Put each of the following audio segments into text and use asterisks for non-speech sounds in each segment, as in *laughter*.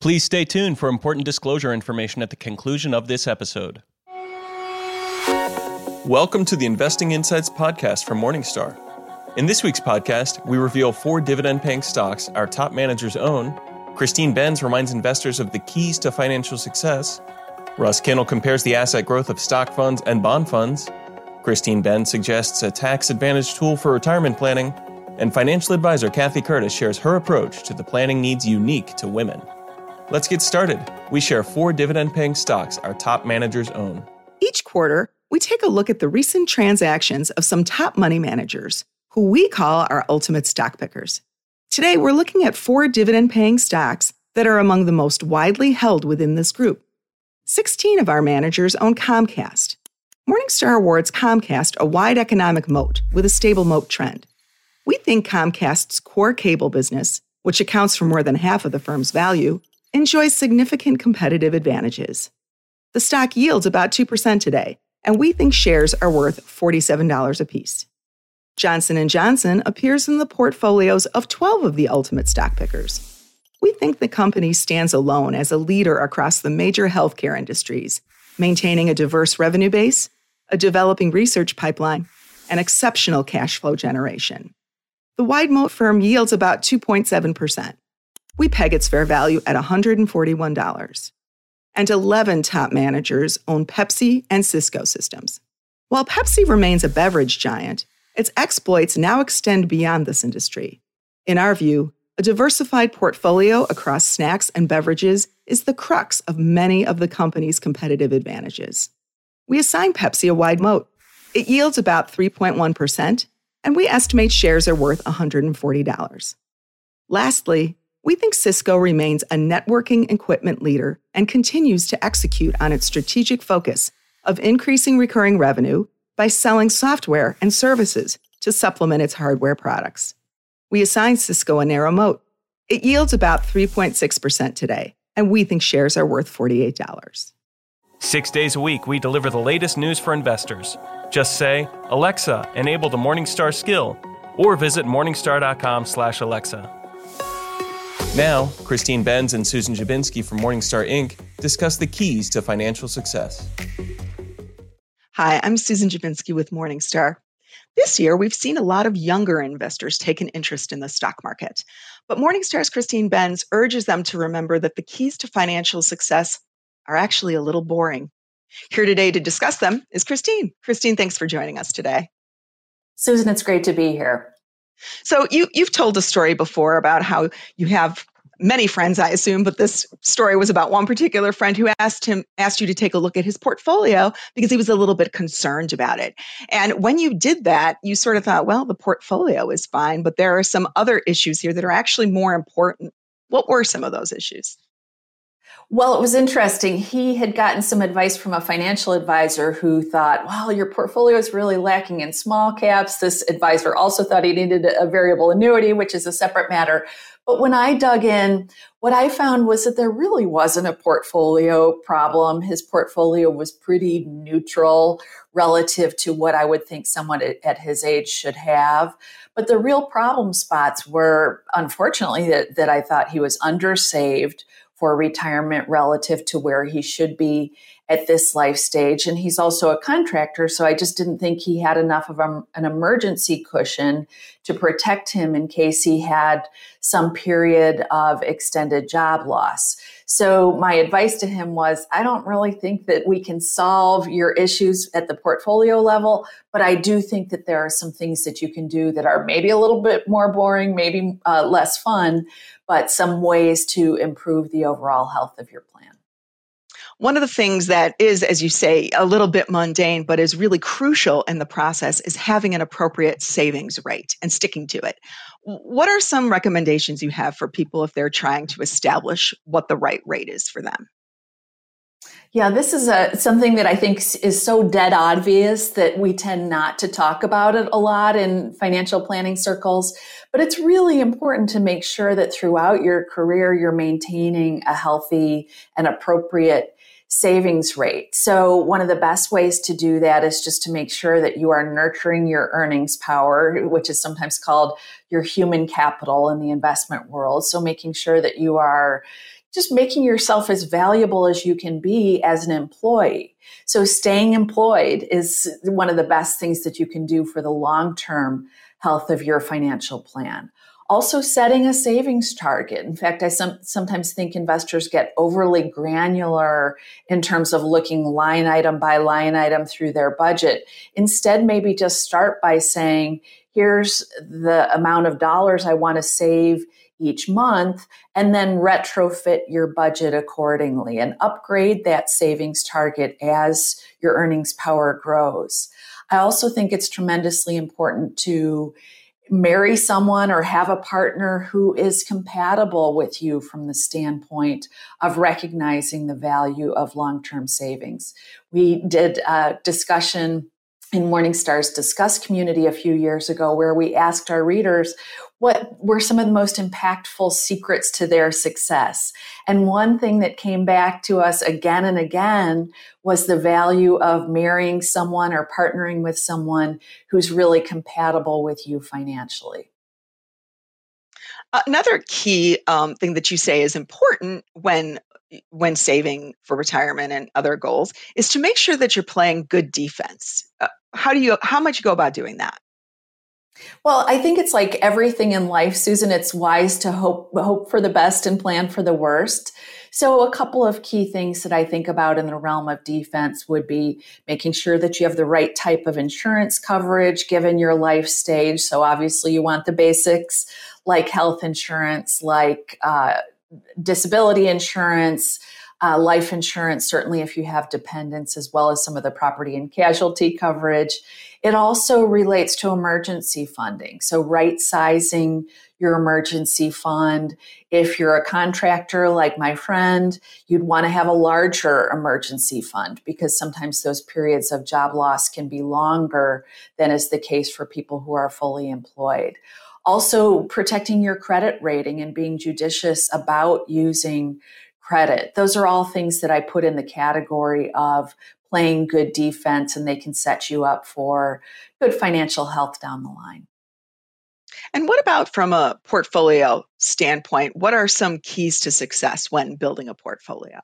Please stay tuned for important disclosure information at the conclusion of this episode. Welcome to the Investing Insights podcast from Morningstar. In this week's podcast, we reveal four dividend paying stocks our top managers own. Christine Benz reminds investors of the keys to financial success. Russ Kinnel compares the asset growth of stock funds and bond funds. Christine Benz suggests a tax advantage tool for retirement planning. And financial advisor Kathy Curtis shares her approach to the planning needs unique to women. Let's get started. We share four dividend paying stocks our top managers own. Each quarter, we take a look at the recent transactions of some top money managers, who we call our ultimate stock pickers. Today, we're looking at four dividend paying stocks that are among the most widely held within this group. 16 of our managers own Comcast. Morningstar awards Comcast a wide economic moat with a stable moat trend. We think Comcast's core cable business, which accounts for more than half of the firm's value, enjoys significant competitive advantages. The stock yields about 2% today, and we think shares are worth $47 apiece. Johnson & Johnson appears in the portfolios of 12 of the ultimate stock pickers. We think the company stands alone as a leader across the major healthcare industries, maintaining a diverse revenue base, a developing research pipeline, and exceptional cash flow generation. The wide moat firm yields about 2.7%. We peg its fair value at $141. And 11 top managers own Pepsi and Cisco systems. While Pepsi remains a beverage giant, its exploits now extend beyond this industry. In our view, a diversified portfolio across snacks and beverages is the crux of many of the company's competitive advantages. We assign Pepsi a wide moat. It yields about 3.1%, and we estimate shares are worth $140. Lastly, we think Cisco remains a networking equipment leader and continues to execute on its strategic focus of increasing recurring revenue by selling software and services to supplement its hardware products. We assign Cisco a narrow moat. It yields about 3.6% today, and we think shares are worth $48. Six days a week, we deliver the latest news for investors. Just say, Alexa, enable the Morningstar skill, or visit morningstar.com slash Alexa. Now, Christine Benz and Susan Dziubinski from Morningstar Inc. discuss the keys to financial success. Hi, I'm Susan Dziubinski with Morningstar. This year, we've seen a lot of younger investors take an interest in the stock market. But Morningstar's Christine Benz urges them to remember that the keys to financial success are actually a little boring. Here today to discuss them is Christine. Christine, thanks for joining us today. Susan, it's great to be here. So you you've told a story before about how you have many friends, I assume, but this story was about one particular friend who asked him asked you to take a look at his portfolio because he was a little bit concerned about it. And when you did that, you sort of thought, well, the portfolio is fine, but there are some other issues here that are actually more important. What were some of those issues? Well, it was interesting. He had gotten some advice from a financial advisor who thought, well, your portfolio is really lacking in small caps. This advisor also thought he needed a variable annuity, which is a separate matter. But when I dug in, what I found was that there really wasn't a portfolio problem. His portfolio was pretty neutral relative to what I would think someone at his age should have. But the real problem spots were, unfortunately, that, that I thought he was undersaved for retirement relative to where he should be at this life stage. And he's also a contractor, so I just didn't think he had enough of a, an emergency cushion to protect him in case he had some period of extended job loss. So my advice to him was I don't really think that we can solve your issues at the portfolio level, but I do think that there are some things that you can do that are maybe a little bit more boring, maybe uh, less fun, but some ways to improve the overall health of your plan. One of the things that is, as you say, a little bit mundane, but is really crucial in the process is having an appropriate savings rate and sticking to it. What are some recommendations you have for people if they're trying to establish what the right rate is for them? Yeah, this is a, something that I think is so dead obvious that we tend not to talk about it a lot in financial planning circles. But it's really important to make sure that throughout your career, you're maintaining a healthy and appropriate savings rate. So, one of the best ways to do that is just to make sure that you are nurturing your earnings power, which is sometimes called your human capital in the investment world. So, making sure that you are just making yourself as valuable as you can be as an employee. So staying employed is one of the best things that you can do for the long term health of your financial plan. Also, setting a savings target. In fact, I some, sometimes think investors get overly granular in terms of looking line item by line item through their budget. Instead, maybe just start by saying, here's the amount of dollars I want to save each month, and then retrofit your budget accordingly and upgrade that savings target as your earnings power grows. I also think it's tremendously important to marry someone or have a partner who is compatible with you from the standpoint of recognizing the value of long term savings. We did a discussion in Morningstar's Discuss community a few years ago where we asked our readers what were some of the most impactful secrets to their success. And one thing that came back to us again and again was the value of marrying someone or partnering with someone who's really compatible with you financially. Another key um, thing that you say is important when when saving for retirement and other goals is to make sure that you're playing good defense. Uh, how do you how much you go about doing that? Well, I think it's like everything in life, Susan. It's wise to hope hope for the best and plan for the worst. So, a couple of key things that I think about in the realm of defense would be making sure that you have the right type of insurance coverage given your life stage. So, obviously, you want the basics like health insurance, like uh, disability insurance, uh, life insurance, certainly if you have dependents, as well as some of the property and casualty coverage. It also relates to emergency funding. So, right sizing your emergency fund. If you're a contractor like my friend, you'd want to have a larger emergency fund because sometimes those periods of job loss can be longer than is the case for people who are fully employed. Also, protecting your credit rating and being judicious about using credit. Those are all things that I put in the category of playing good defense and they can set you up for good financial health down the line. And what about from a portfolio standpoint? What are some keys to success when building a portfolio?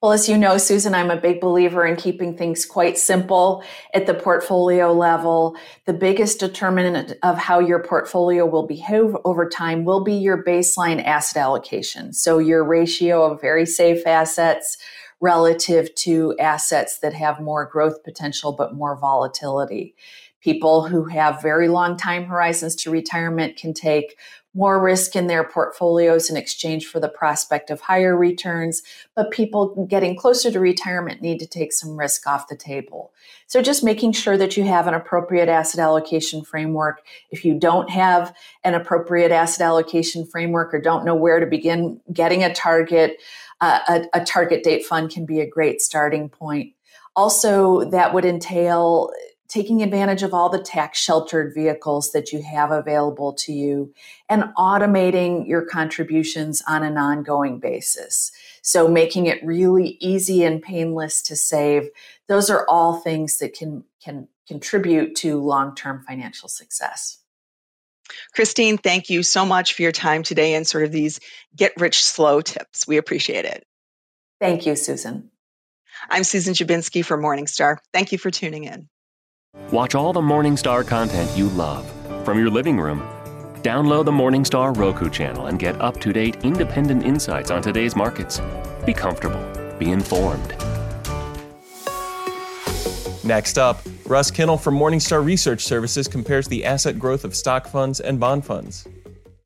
Well, as you know, Susan, I'm a big believer in keeping things quite simple at the portfolio level. The biggest determinant of how your portfolio will behave over time will be your baseline asset allocation. So, your ratio of very safe assets relative to assets that have more growth potential but more volatility. People who have very long time horizons to retirement can take more risk in their portfolios in exchange for the prospect of higher returns, but people getting closer to retirement need to take some risk off the table. So just making sure that you have an appropriate asset allocation framework. If you don't have an appropriate asset allocation framework or don't know where to begin getting a target, uh, a, a target date fund can be a great starting point. Also, that would entail taking advantage of all the tax sheltered vehicles that you have available to you and automating your contributions on an ongoing basis. So making it really easy and painless to save. Those are all things that can, can contribute to long-term financial success. Christine, thank you so much for your time today and sort of these get rich slow tips. We appreciate it. Thank you, Susan. I'm Susan Dziubinski for Morningstar. Thank you for tuning in. Watch all the Morningstar content you love from your living room. Download the Morningstar Roku channel and get up to date independent insights on today's markets. Be comfortable, be informed. Next up, Russ Kinnel from Morningstar Research Services compares the asset growth of stock funds and bond funds.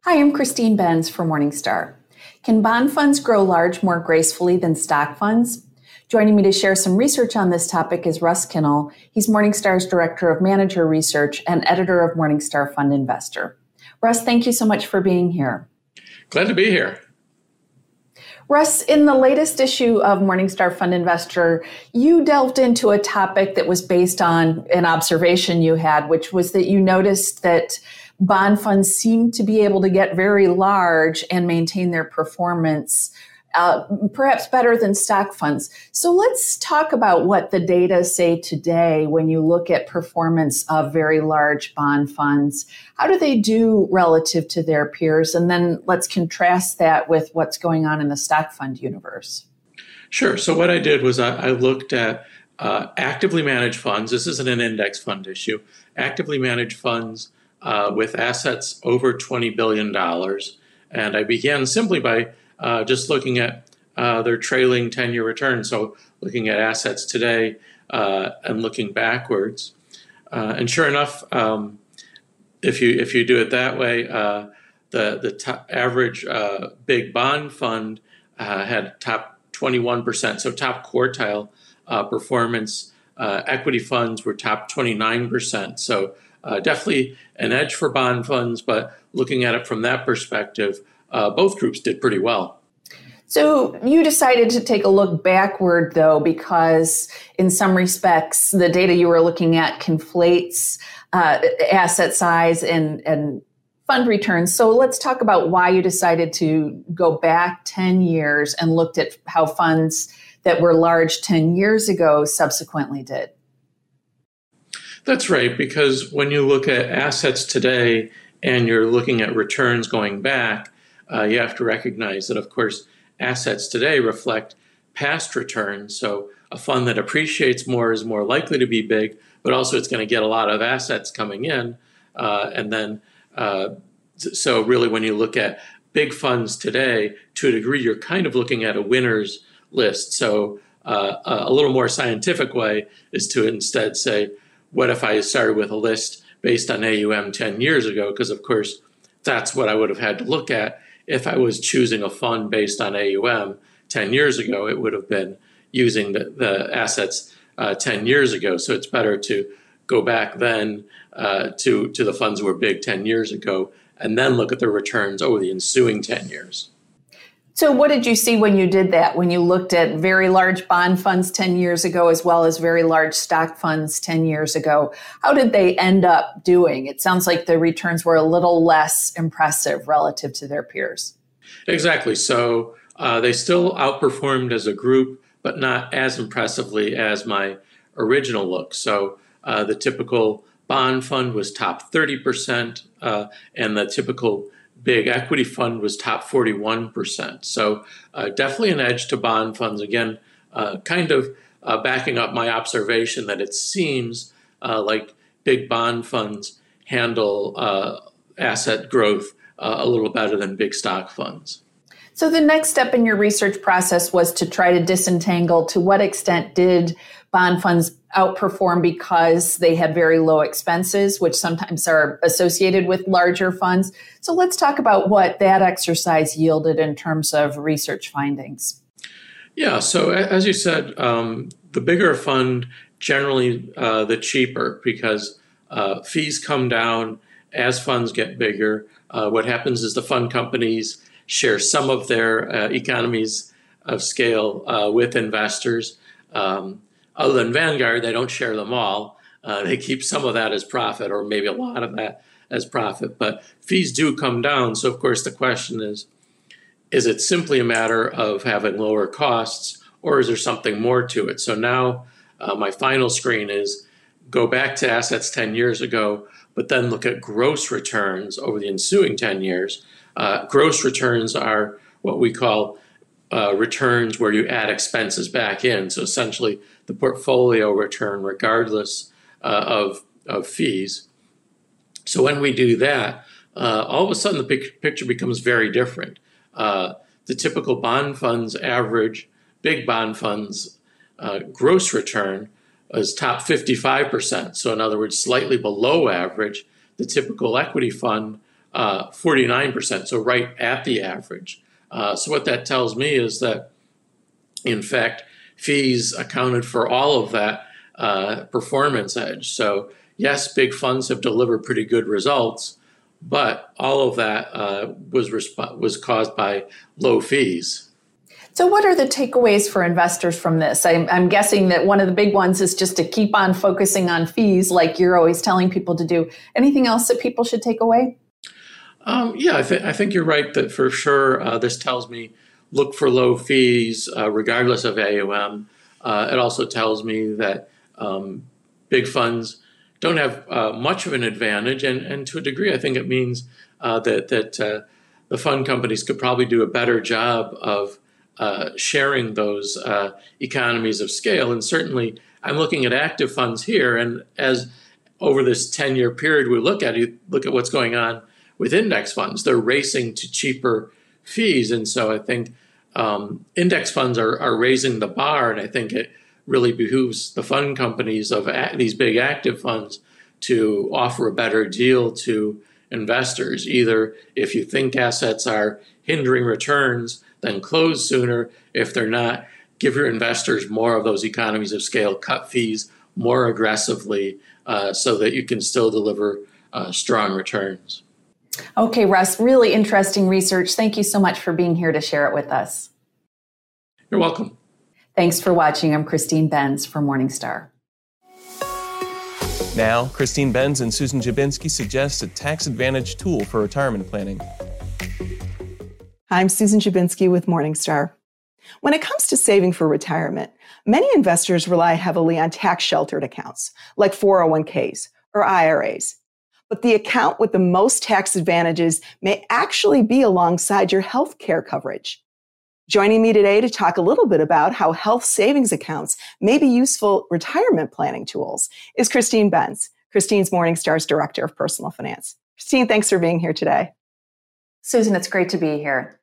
Hi, I'm Christine Benz for Morningstar. Can bond funds grow large more gracefully than stock funds? Joining me to share some research on this topic is Russ Kinnel. He's Morningstar's Director of Manager Research and editor of Morningstar Fund Investor. Russ, thank you so much for being here. Glad to be here. Russ, in the latest issue of Morningstar Fund Investor, you delved into a topic that was based on an observation you had, which was that you noticed that bond funds seem to be able to get very large and maintain their performance uh, perhaps better than stock funds. So let's talk about what the data say today when you look at performance of very large bond funds. How do they do relative to their peers? And then let's contrast that with what's going on in the stock fund universe. Sure. So what I did was I, I looked at uh, actively managed funds. This isn't an index fund issue. Actively managed funds uh, with assets over $20 billion. And I began simply by uh, just looking at uh, their trailing 10 year return. So looking at assets today uh, and looking backwards. Uh, and sure enough, um, if you if you do it that way, the the top average big bond fund had top 21%, so top quartile uh, performance. Uh, equity funds were top 29%. So uh, definitely an edge for bond funds, but looking at it from that perspective, uh, both groups did pretty well. So you decided to take a look backward, though, because in some respects, the data you were looking at conflates uh, asset size and, and fund returns. So let's talk about why you decided to go back 10 years and looked at how funds that were large 10 years ago subsequently did. That's right, because when you look at assets today and you're looking at returns going back, uh, you have to recognize that, of course, assets today reflect past returns. So a fund that appreciates more is more likely to be big, but also it's going to get a lot of assets coming in. Uh, and then, uh, so really, when you look at big funds today, to a degree, you're kind of looking at a winner's list. So uh, a little more scientific way is to instead say, what if I started with a list based on AUM 10 years ago? Because, of course, that's what I would have had to look at. If I was choosing a fund based on AUM 10 years ago, it would have been using the, the assets uh, 10 years ago. So it's better to go back then uh, to, to the funds that were big 10 years ago and then look at the returns over the ensuing 10 years. So, what did you see when you did that? When you looked at very large bond funds 10 years ago, as well as very large stock funds 10 years ago? How did they end up doing? It sounds like the returns were a little less impressive relative to their peers. Exactly. So, uh, they still outperformed as a group, but not as impressively as my original look. So, uh, the typical bond fund was top 30%, uh, and the typical big equity fund was top 41%. So uh, definitely an edge to bond funds. Again, uh, kind of uh, backing up my observation that it seems uh, like big bond funds handle uh, asset growth uh, a little better than big stock funds. So the next step in your research process was to try to disentangle to what extent did bond funds outperform because they had very low expenses, which sometimes are associated with larger funds. So let's talk about what that exercise yielded in terms of research findings. Yeah, so as you said, um, the bigger fund generally uh, the cheaper because uh, fees come down as funds get bigger. Uh, what happens is the fund companies share some of their uh, economies of scale uh, with investors. Um, other than Vanguard, they don't share them all. Uh, they keep some of that as profit, or maybe a lot of that as profit. But fees do come down. So, of course, the question is is it simply a matter of having lower costs, or is there something more to it? So now uh, my final screen is go back to assets 10 years ago, but then look at gross returns over the ensuing 10 years. Uh, gross returns are what we call uh, returns where you add expenses back in. So essentially, the portfolio return, regardless uh, of, of fees. So when we do that, uh, all of a sudden the picture becomes very different. Uh, the typical bond funds average, big bond funds uh, gross return is top 55%. So, in other words, slightly below average. The typical equity fund, 49%, uh, so right at the average. Uh, so what that tells me is that, in fact, fees accounted for all of that uh, performance edge. So yes, big funds have delivered pretty good results, but all of that uh, was resp- was caused by low fees. So, what are the takeaways for investors from this? I'm, I'm, guessing that one of the big ones is just to keep on focusing on fees, like you're always telling people to do. Anything else that people should take away? Um, yeah, I, th- I, think you're right that for sure uh, this tells me look for low fees uh, regardless of AUM. Uh, it also tells me that um, big funds don't have uh, much of an advantage, and, and to a degree, I think it means uh, that that uh, the fund companies could probably do a better job of sharing those economies of scale. And certainly, I'm looking at active funds here, and as over this 10 year period we look at, you look at what's going on with index funds. They're racing to cheaper fees, and so I think um, index funds are, are raising the bar, and I think it really behooves the fund companies of these big active funds to offer a better deal to investors. Either if you think assets are hindering returns, then close sooner. If they're not, give your investors more of those economies of scale, cut fees more aggressively uh, so that you can still deliver uh, strong returns. Okay, Russ, really interesting research. Thank you so much for being here to share it with us. You're welcome. Thanks for watching. I'm Christine Benz for Morningstar. Now, Christine Benz and Susan Dziubinski suggest a tax advantage tool for retirement planning. I'm Susan Dziubinski with Morningstar. When it comes to saving for retirement, many investors rely heavily on tax sheltered accounts like 401ks or IRAs. But the account with the most tax advantages may actually be alongside your health care coverage. Joining me today to talk a little bit about how health savings accounts may be useful retirement planning tools is Christine Benz, Christine's Morningstar's Director of Personal Finance. Christine, thanks for being here today. Susan, it's great to be here.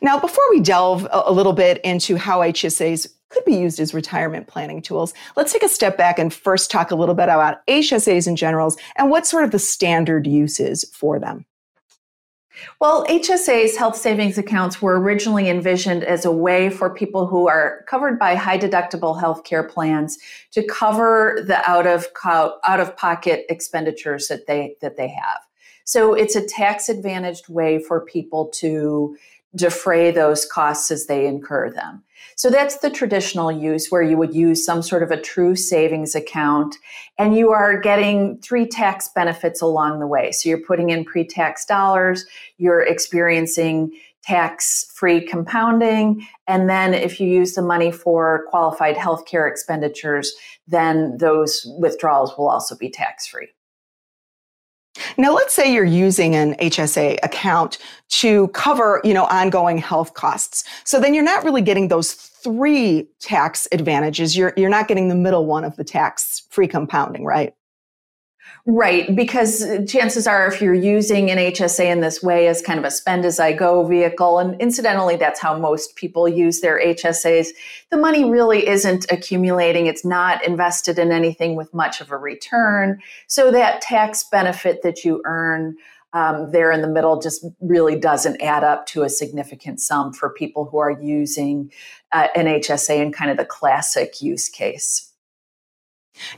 Now, before we delve a little bit into how HSAs could be used as retirement planning tools, let's take a step back and first talk a little bit about HSAs in general and what sort of the standard uses for them. Well, HSAs, health savings accounts, were originally envisioned as a way for people who are covered by high deductible health care plans to cover the out of out of pocket expenditures that they that they have. So it's a tax advantaged way for people to defray those costs as they incur them. So that's the traditional use where you would use some sort of a true savings account and you are getting three tax benefits along the way. So you're putting in pre tax dollars, you're experiencing tax free compounding. And then if you use the money for qualified healthcare expenditures, then those withdrawals will also be tax free. Now, let's say you're using an HSA account to cover, you know, ongoing health costs. So then you're not really getting those three tax advantages. You're, you're not getting the middle one of the tax free compounding, right? Right, because chances are if you're using an HSA in this way as kind of a spend as I go vehicle, and incidentally, that's how most people use their HSAs, the money really isn't accumulating. It's not invested in anything with much of a return. So that tax benefit that you earn um, there in the middle just really doesn't add up to a significant sum for people who are using uh, an HSA in kind of the classic use case.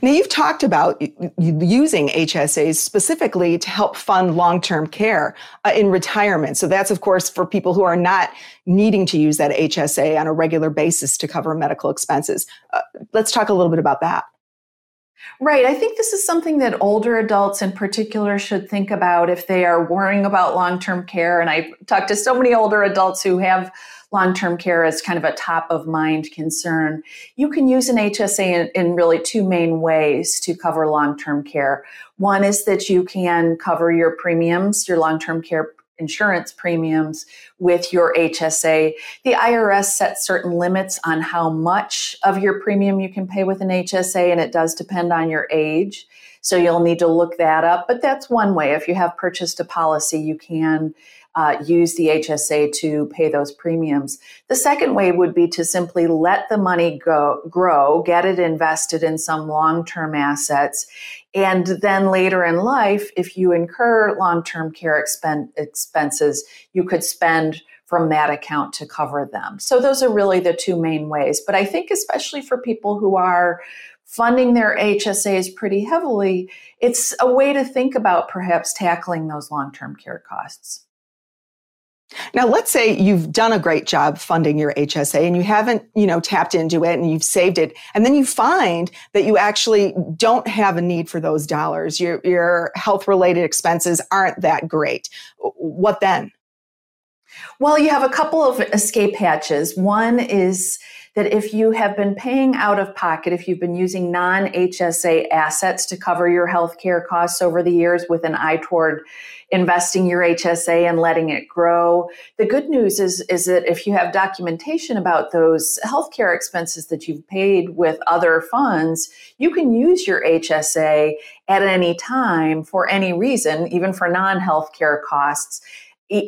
Now, you've talked about using HSAs specifically to help fund long term care uh, in retirement. So, that's, of course, for people who are not needing to use that HSA on a regular basis to cover medical expenses. Uh, let's talk a little bit about that. Right. I think this is something that older adults in particular should think about if they are worrying about long term care. And I talk to so many older adults who have long term care as kind of a top of mind concern. You can use an HSA in, in really two main ways to cover long term care. One is that you can cover your premiums, your long term care insurance premiums with your HSA. The IRS sets certain limits on how much of your premium you can pay with an HSA, and it does depend on your age. So you'll need to look that up. But that's one way. If you have purchased a policy, you can uh, use the HSA to pay those premiums. The second way would be to simply let the money go, grow, get it invested in some long term assets. And then later in life, if you incur long term care expen- expenses, you could spend from that account to cover them. So those are really the two main ways. But I think, especially for people who are funding their HSAs pretty heavily, it's a way to think about perhaps tackling those long term care costs. Now, let's say you've done a great job funding your HSA and you haven't, you know, tapped into it and you've saved it. And then you find that you actually don't have a need for those dollars. Your, your health related expenses aren't that great. What then? Well, you have a couple of escape hatches. One is that if you have been paying out of pocket, if you've been using non HSA assets to cover your healthcare costs over the years with an eye toward investing your HSA and letting it grow. The good news is, is that if you have documentation about those healthcare expenses that you've paid with other funds, you can use your HSA at any time for any reason, even for non healthcare costs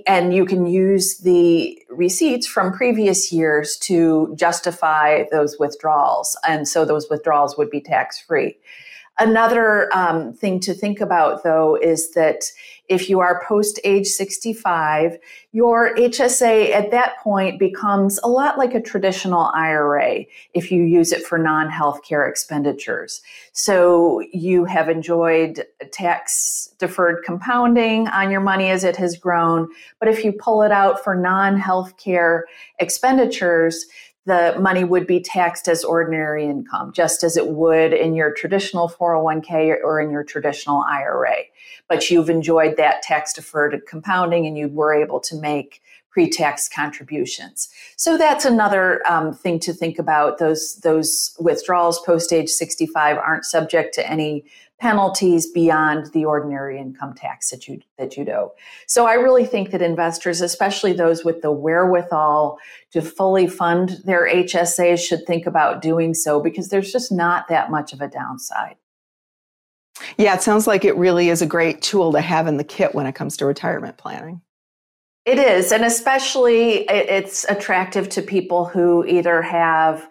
and you can use the receipts from previous years to justify those withdrawals. And so those withdrawals would be tax free. Another um, thing to think about, though, is that if you are post age 65, your HSA at that point becomes a lot like a traditional IRA if you use it for non healthcare expenditures. So you have enjoyed tax deferred compounding on your money as it has grown. But if you pull it out for non healthcare expenditures, the money would be taxed as ordinary income, just as it would in your traditional 401k or in your traditional IRA. But you've enjoyed that tax deferred compounding and you were able to make pre-tax contributions. So that's another um, thing to think about. Those those withdrawals post age 65 aren't subject to any penalties beyond the ordinary income tax that you that you owe. So I really think that investors, especially those with the wherewithal to fully fund their HSAs, should think about doing so because there's just not that much of a downside. Yeah, it sounds like it really is a great tool to have in the kit when it comes to retirement planning. It is, and especially it's attractive to people who either have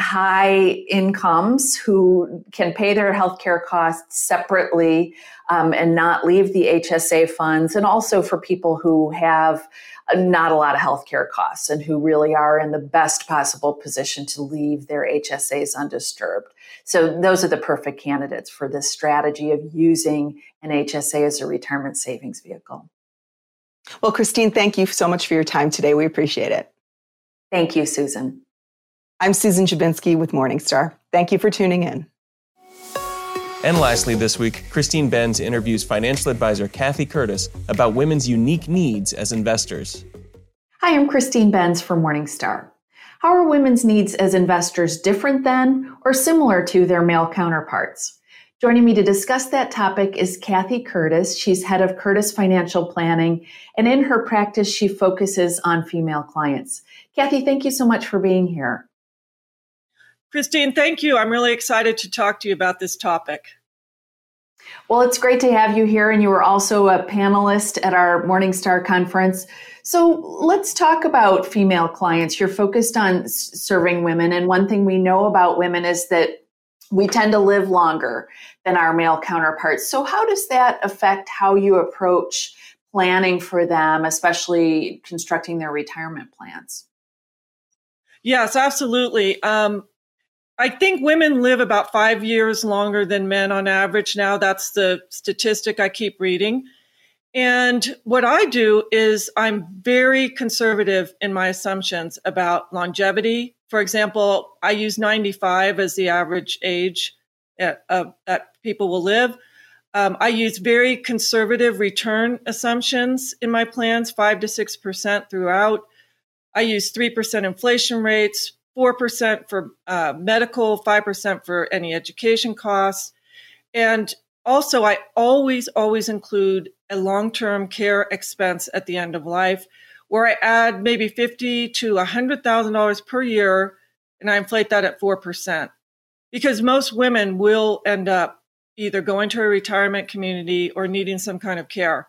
high incomes who can pay their healthcare costs separately um, and not leave the HSA funds, and also for people who have not a lot of healthcare costs and who really are in the best possible position to leave their HSAs undisturbed. So, those are the perfect candidates for this strategy of using an HSA as a retirement savings vehicle. Well, Christine, thank you so much for your time today. We appreciate it. Thank you, Susan. I'm Susan Dziubinski with Morningstar. Thank you for tuning in. And lastly, this week, Christine Benz interviews financial advisor Kathy Curtis about women's unique needs as investors. Hi, I'm Christine Benz for Morningstar. How are women's needs as investors different than or similar to their male counterparts? Joining me to discuss that topic is Kathy Curtis. She's head of Curtis Financial Planning, and in her practice, she focuses on female clients. Kathy, thank you so much for being here. Christine, thank you. I'm really excited to talk to you about this topic. Well, it's great to have you here, and you were also a panelist at our Morningstar conference. So let's talk about female clients. You're focused on serving women, and one thing we know about women is that we tend to live longer than our male counterparts. So, how does that affect how you approach planning for them, especially constructing their retirement plans? Yes, absolutely. Um, I think women live about five years longer than men on average now. That's the statistic I keep reading. And what I do is I'm very conservative in my assumptions about longevity. For example, I use 95 as the average age at, uh, that people will live. Um, I use very conservative return assumptions in my plans, 5 to 6% throughout. I use 3% inflation rates, 4% for uh, medical, 5% for any education costs. And also, I always, always include a long term care expense at the end of life where I add maybe fifty to $100,000 per year and I inflate that at 4%. Because most women will end up either going to a retirement community or needing some kind of care.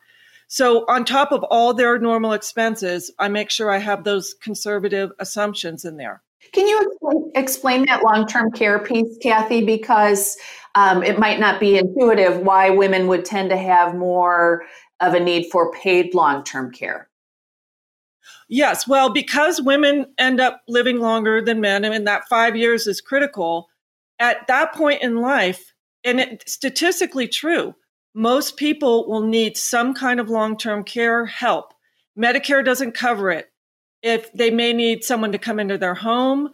So, on top of all their normal expenses, I make sure I have those conservative assumptions in there. Can you explain, that long term care piece, Kathy? Because um, it might not be intuitive why women would tend to have more of a need for paid long term care. Yes, well, because women end up living longer than men, and that five years is critical, at that point in life, and it's statistically true, most people will need some kind of long term care help. Medicare doesn't cover it if they may need someone to come into their home.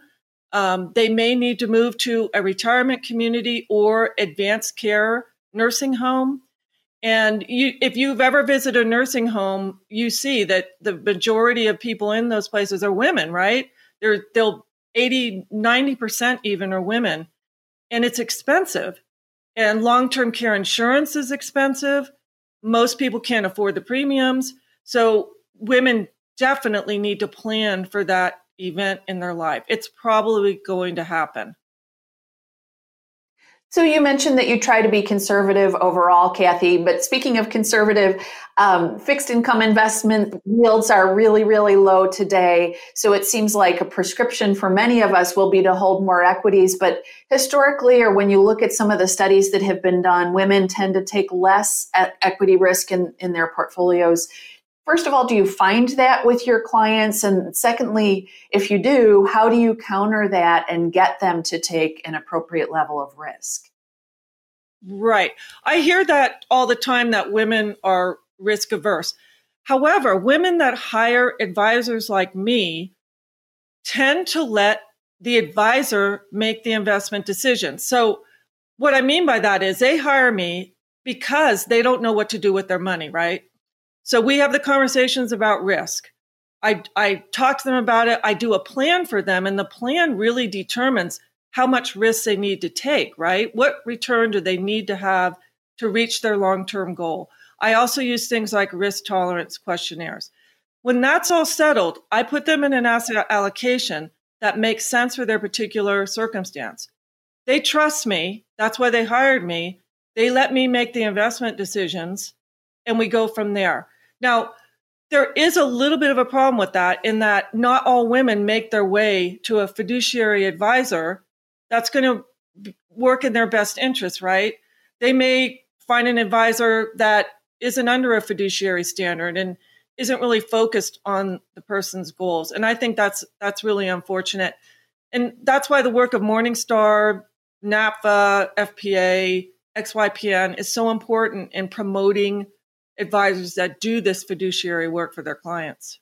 Um, they may need to move to a retirement community or advanced care nursing home. And you, if you've ever visited a nursing home, you see that the majority of people in those places are women, right? They're, they'll 80, 90% even are women. And it's expensive. And long term care insurance is expensive. Most people can't afford the premiums. So women definitely need to plan for that event in their life. It's probably going to happen. So you mentioned that you try to be conservative overall, Kathy. But speaking of conservative, um, fixed income investment yields are really, really low today. So it seems like a prescription for many of us will be to hold more equities. But historically, or when you look at some of the studies that have been done, women tend to take less equity risk in, in their portfolios First of all, do you find that with your clients? And secondly, if you do, how do you counter that and get them to take an appropriate level of risk? Right. I hear that all the time that women are risk averse. However, women that hire advisors like me tend to let the advisor make the investment decision. So, what I mean by that is they hire me because they don't know what to do with their money, right? So we have the conversations about risk. I, I talk to them about it. I do a plan for them, and the plan really determines how much risk they need to take, right? What return do they need to have to reach their long term goal? I also use things like risk tolerance questionnaires. When that's all settled, I put them in an asset allocation that makes sense for their particular circumstance. They trust me. That's why they hired me. They let me make the investment decisions, and we go from there. Now, there is a little bit of a problem with that in that not all women make their way to a fiduciary advisor that's going to work in their best interest, right? They may find an advisor that isn't under a fiduciary standard and isn't really focused on the person's goals. And I think that's that's really unfortunate. And that's why the work of Morningstar, NAPFA, FPA, XYPN is so important in promoting advisors that do this fiduciary work for their clients.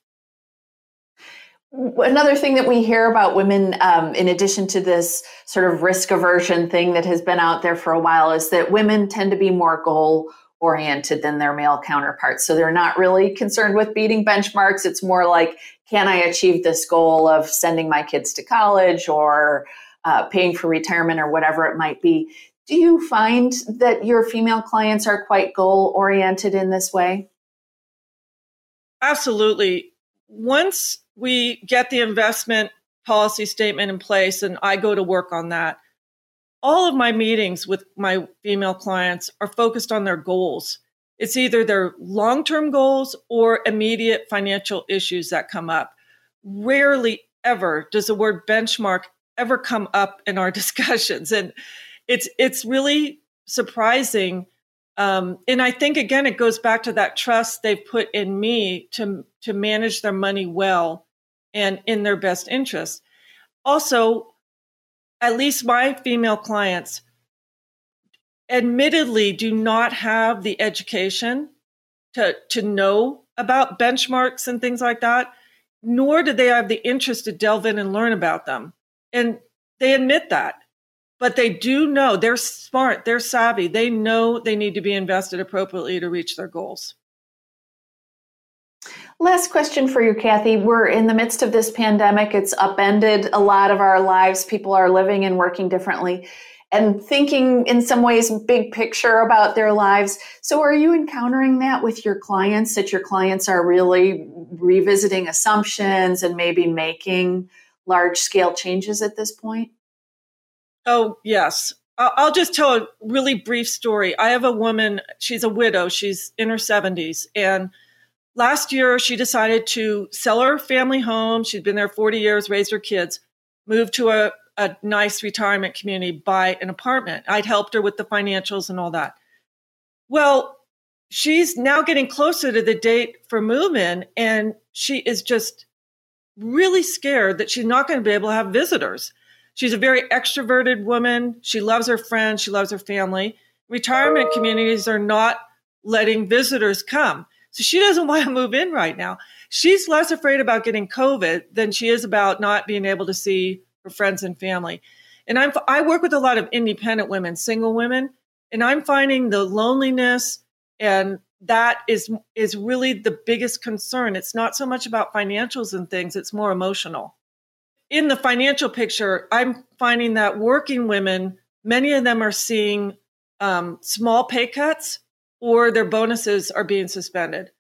Another thing that we hear about women, um, in addition to this sort of risk aversion thing that has been out there for a while, is that women tend to be more goal oriented than their male counterparts. So they're not really concerned with beating benchmarks. It's more like, can I achieve this goal of sending my kids to college or uh, paying for retirement or whatever it might be? Do you find that your female clients are quite goal oriented in this way? Absolutely. Once we get the investment policy statement in place and I go to work on that, all of my meetings with my female clients are focused on their goals. It's either their long term goals or immediate financial issues that come up. Rarely ever does the word benchmark ever come up in our *laughs* discussions. And it's it's really surprising. Um, and I think again, it goes back to that trust they've put in me to to manage their money well and in their best interest. Also, at least my female clients, admittedly, do not have the education to to know about benchmarks and things like that, nor do they have the interest to delve in and learn about them. And they admit that but they do know they're smart, they're savvy, they know they need to be invested appropriately to reach their goals. Last question for you, Kathy. We're in the midst of this pandemic. It's upended a lot of our lives. People are living and working differently and thinking in some ways big picture about their lives. So are you encountering that with your clients that your clients are really revisiting assumptions and maybe making large scale changes at this point? Oh, yes. I'll just tell a really brief story. I have a woman, she's a widow, she's in her 70s. And last year, she decided to sell her family home. She'd been there 40 years, raised her kids, move to a, a nice retirement community, buy an apartment. I'd helped her with the financials and all that. Well, she's now getting closer to the date for move in, and she is just really scared that she's not going to be able to have visitors. She's a very extroverted woman. She loves her friends, she loves her family. Retirement communities are not letting visitors come. So she doesn't *laughs* want to move in right now. She's less afraid about getting COVID than she is about not being able to see her friends and family. And I'm, I work with a lot of independent women, single women, and I'm finding the loneliness And that is is really the biggest concern. It's not so much about financials and things, it's more emotional. In the financial picture, I'm finding that working women, many of them are seeing um, small pay cuts or their bonuses are being suspended.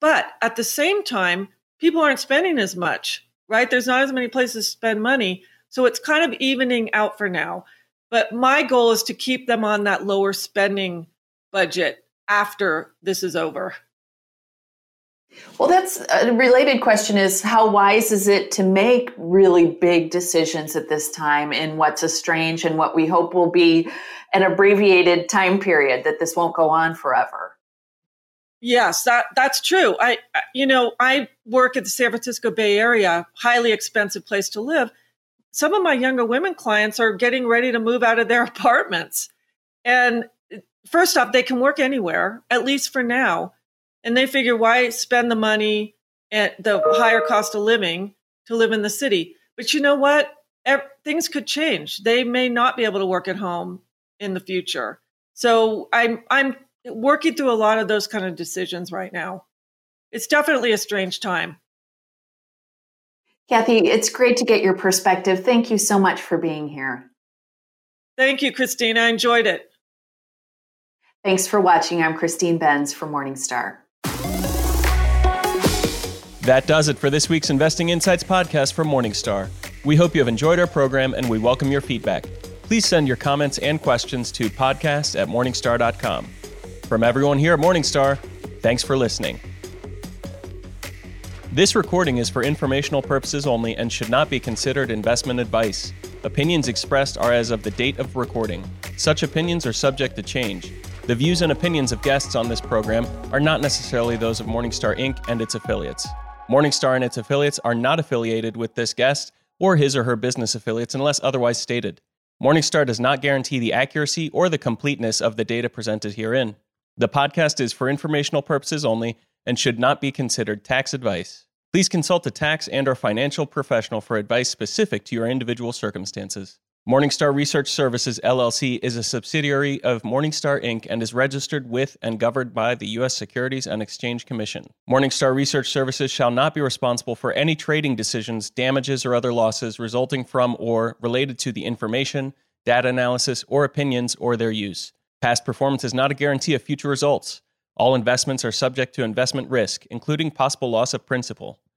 But at the same time, people aren't spending as much, right? There's not as many places to spend money. So it's kind of evening out for now. But my goal is to keep them on that lower spending budget after this is over. Well, that's uh, a related question is how wise is it to make really big decisions at this time in what's a strange and what we hope will be an abbreviated time period that this won't go on forever? Yes, that that's true. I you know, I work at the San Francisco Bay Area, highly expensive place to live, some of my younger women clients are getting ready to move out of their *laughs* apartments. And uh, first off, they can work anywhere, at least for now. And they figure why spend the money at the higher cost of living to live in the city? But you know what? things could change. They may not be able to work at home in the future. So I'm I'm working through a lot of those kind of decisions right now. It's definitely a strange time. Kathy, it's great to get your perspective. Thank you so much for being here. Thank you, Christine. I enjoyed it. Thanks for watching. I'm Christine Benz for Morningstar. That does it for this week's Investing Insights podcast from Morningstar. We hope you have enjoyed our program and we welcome your feedback. Please send your comments and questions to podcast at morningstar.com. From everyone here at Morningstar, thanks for listening. This recording is for informational purposes only and should not be considered investment advice. Opinions expressed are as of the date of recording. Such opinions are subject to change. The views and opinions of guests on this program are not necessarily those of Morningstar Inc. and its affiliates. Morningstar and its affiliates are not affiliated with this guest or his or her business affiliates unless otherwise stated. Morningstar does not guarantee the accuracy or the completeness of the data presented herein. The podcast is for informational purposes only and should not be considered tax advice. Please consult a tax and or financial professional for advice specific to your individual circumstances. Morningstar Research Services LLC is a subsidiary of Morningstar Inc. and is registered with and governed by the U.S. Securities and Exchange Commission. Morningstar Research Services shall not be responsible for any trading decisions, damages, or other losses resulting from or related to the information, data analysis, or opinions or their use. Past performance is not a guarantee of future results. All investments are subject to investment risk, including possible loss of principal.